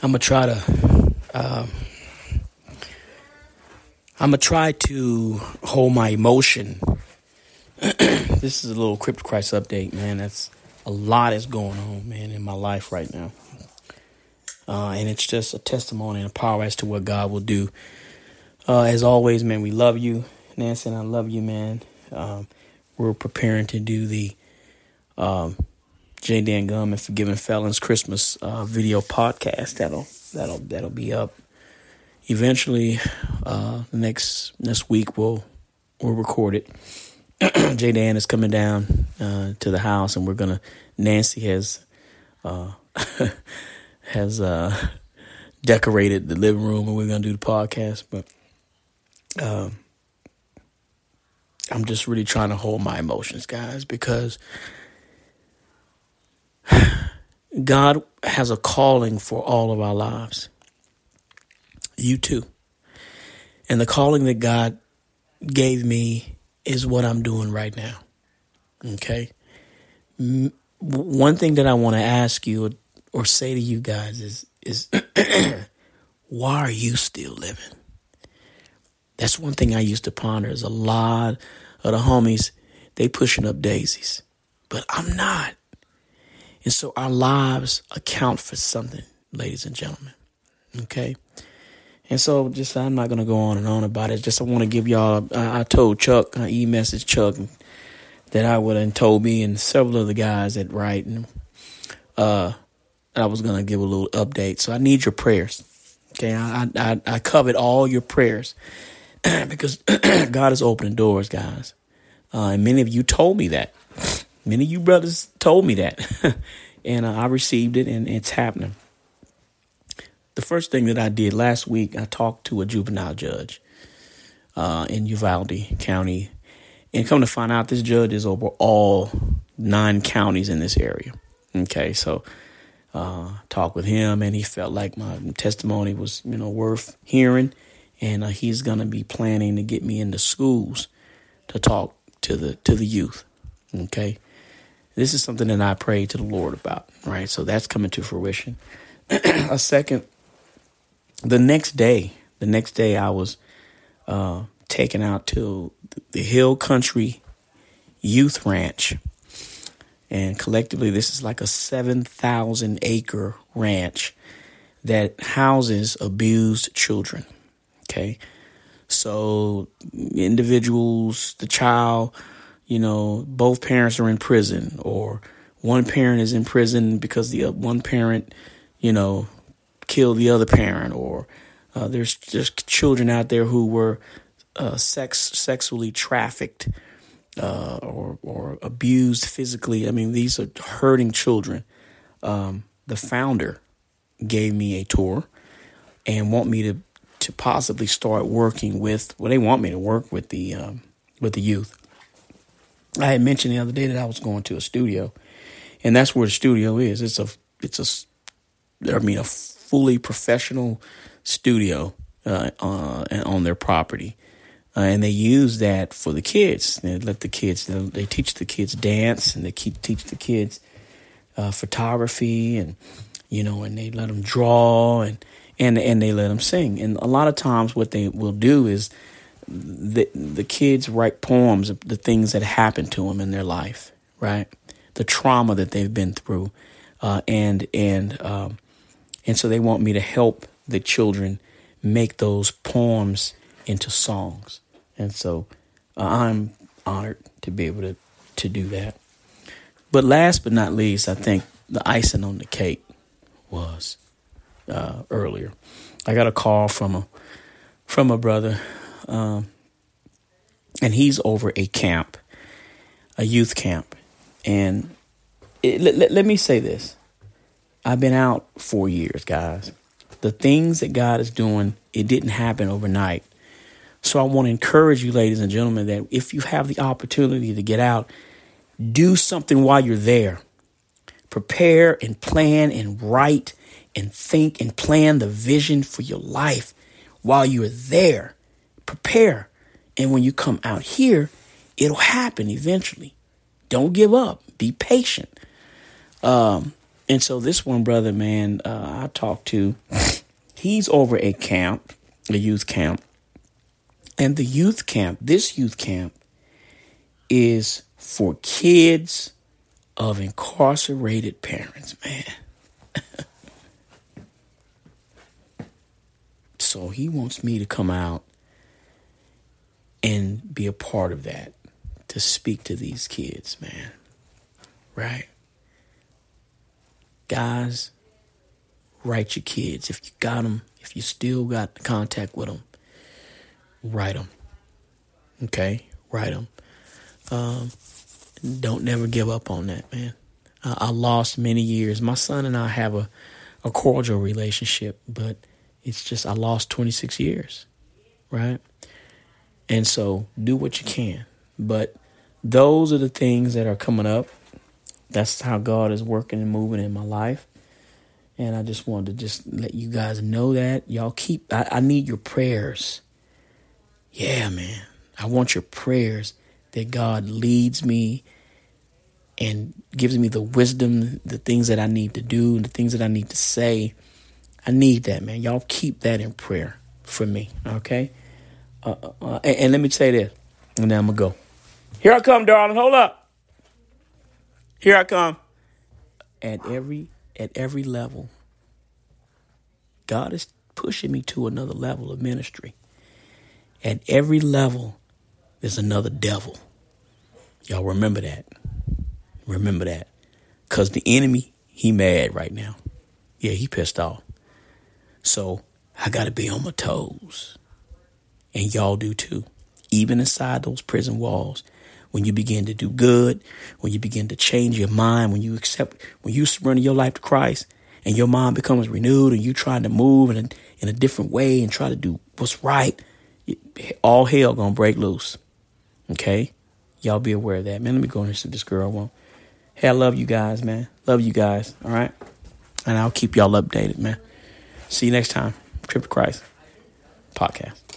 I'm gonna try to. Um, I'm gonna try to hold my emotion. this is a little Crip To Christ update, man. That's a lot is going on, man, in my life right now, uh, and it's just a testimony and a power as to what God will do. Uh, as always, man, we love you, Nancy, and I love you, man. Um, we're preparing to do the um, J. Dan Gum and Forgiving Felons Christmas uh, video podcast. That'll that'll that'll be up eventually. Uh, next next week we'll we'll record it. J. Dan is coming down uh, to the house, and we're gonna. Nancy has uh, has uh, decorated the living room, and we're gonna do the podcast. But um, I'm just really trying to hold my emotions, guys, because God has a calling for all of our lives. You too. And the calling that God gave me is what I'm doing right now. Okay? One thing that I want to ask you or say to you guys is is why are you still living? That's one thing I used to ponder is a lot of the homies, they pushing up daisies. But I'm not. And so our lives account for something, ladies and gentlemen. Okay. And so just I'm not gonna go on and on about it. Just I want to give y'all. I, I told Chuck, I e-messaged Chuck that I would have told me and several of the guys that write, and uh, I was gonna give a little update. So I need your prayers. Okay, I I, I covet all your prayers because God is opening doors, guys. Uh, and many of you told me that. Many of you brothers told me that, and uh, I received it, and it's happening. The first thing that I did last week, I talked to a juvenile judge uh, in Uvalde County, and come to find out, this judge is over all nine counties in this area. Okay, so uh, talk with him, and he felt like my testimony was, you know, worth hearing, and uh, he's gonna be planning to get me into schools to talk to the to the youth. Okay, this is something that I prayed to the Lord about, right? So that's coming to fruition. a second, the next day, the next day I was uh, taken out to the Hill Country Youth Ranch. And collectively, this is like a 7,000 acre ranch that houses abused children. Okay. So, individuals, the child, you know, both parents are in prison, or one parent is in prison because the one parent, you know, killed the other parent, or uh, there's just children out there who were uh, sex sexually trafficked uh, or or abused physically. I mean, these are hurting children. Um, the founder gave me a tour and want me to to possibly start working with. Well, they want me to work with the um, with the youth. I had mentioned the other day that I was going to a studio, and that's where the studio is. It's a it's a I mean a fully professional studio uh, uh, on their property, uh, and they use that for the kids. They let the kids they teach the kids dance and they keep teach the kids uh, photography and you know and they let them draw and and and they let them sing. And a lot of times, what they will do is the the kids write poems of the things that happened to them in their life, right? The trauma that they've been through, uh, and and um, and so they want me to help the children make those poems into songs, and so uh, I'm honored to be able to to do that. But last but not least, I think the icing on the cake was uh, earlier. I got a call from a from a brother um, and he's over a camp, a youth camp. And it, let, let me say this I've been out four years, guys. The things that God is doing, it didn't happen overnight. So I want to encourage you, ladies and gentlemen, that if you have the opportunity to get out, do something while you're there. Prepare and plan and write and think and plan the vision for your life while you're there prepare. And when you come out here, it'll happen eventually. Don't give up. Be patient. Um, And so this one brother, man, uh, I talked to, he's over a camp, a youth camp. And the youth camp, this youth camp, is for kids of incarcerated parents, man. so he wants me to come out a part of that, to speak to these kids, man. Right? Guys, write your kids. If you got them, if you still got contact with them, write them. Okay? Write them. Um, don't never give up on that, man. Uh, I lost many years. My son and I have a, a cordial relationship, but it's just I lost 26 years, right? And so do what you can. But those are the things that are coming up. That's how God is working and moving in my life. And I just wanted to just let you guys know that. Y'all keep, I, I need your prayers. Yeah, man. I want your prayers that God leads me and gives me the wisdom, the things that I need to do, the things that I need to say. I need that, man. Y'all keep that in prayer for me, okay? Uh, uh, uh and, and, let me say this, and then I'm gonna go. Here I come, darling. Hold up. Here I come. At every at every level, God is pushing me to another level of ministry. At every level, there's another devil. Y'all remember that. Remember that. Because the enemy, he mad right now. Yeah, he pissed off. So I got to be on my toes. And y'all do too. Even inside those prison walls, when you begin to do good, when you begin to change your mind, when you accept, when you surrender your life to Christ and your mind becomes renewed and you trying to move in a, in a different way and try to do what's right, all hell gonna break loose. Okay? Y'all be aware of that. Man, let me go and see this girl won't. Hey, I love you guys, man. Love you guys. All right. And I'll keep y'all updated, man. See you next time. Crip to Christ podcast.